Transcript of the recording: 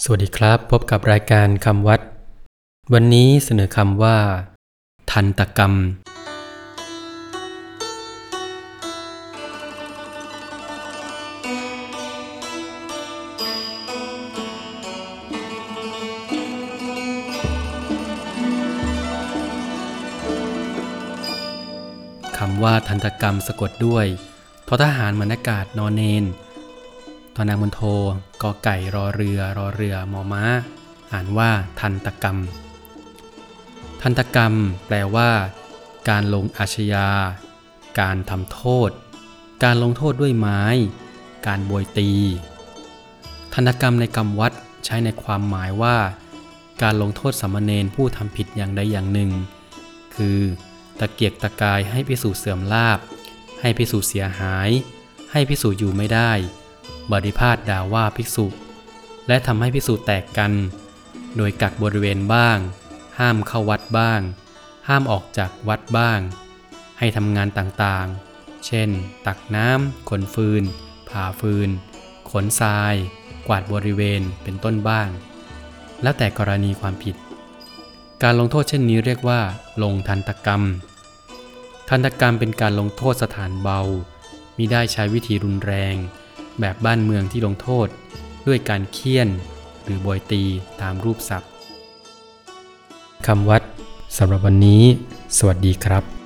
สวัสดีครับ พบกับรายการคำวัด วันนี้เสนอคำว่า ทันตกรรม คำว่าทันตกรรมสะกดด้วยทอทหารมนากาศนอนเนน ตอนนางมนโทกอไก่รอเรือรอเรือมอม้า อ่านว่าทันตกรรม ทันตกรรม แปลว่า การลงอาชญา การทำโทษ การลงโทษด้วยไม้ การบวยตี ทันตกรรมในกรรมวัดใช้ในความหมายว่า การลงโทษสามเณรผู้ทำผิดอย่างใดอย่างหนึ่ง คือตะเกียกตะกายให้พิสูจน์เสื่อมลาบ ให้พิสูจน์เสียหาย ให้พิสูจน์อยู่ไม่ได้ บริพาทด่าว่าภิกษุ และทำให้ภิกษุแตกกัน โดยกักบริเวณบ้าง ห้ามเข้าวัดบ้าง ห้ามออกจากวัดบ้าง ให้ทำงานต่างๆ เช่น ตักน้ำขนฟืน ผ่าฟืน ขนทราย กวาดบริเวณเป็นต้นบ้าง แล้วแต่กรณีความผิด การลงโทษเช่นนี้เรียกว่า ลงทันตกรรม ทันตกรรมเป็นการลงโทษสถานเบามิได้ใช้วิธีรุนแรง แบบบ้านเมืองที่ลงโทษ ด้วยการเคี่ยน หรือบอยตีตามรูปศัพท์คำวัดสำหรับวันนี้ สวัสดีครับ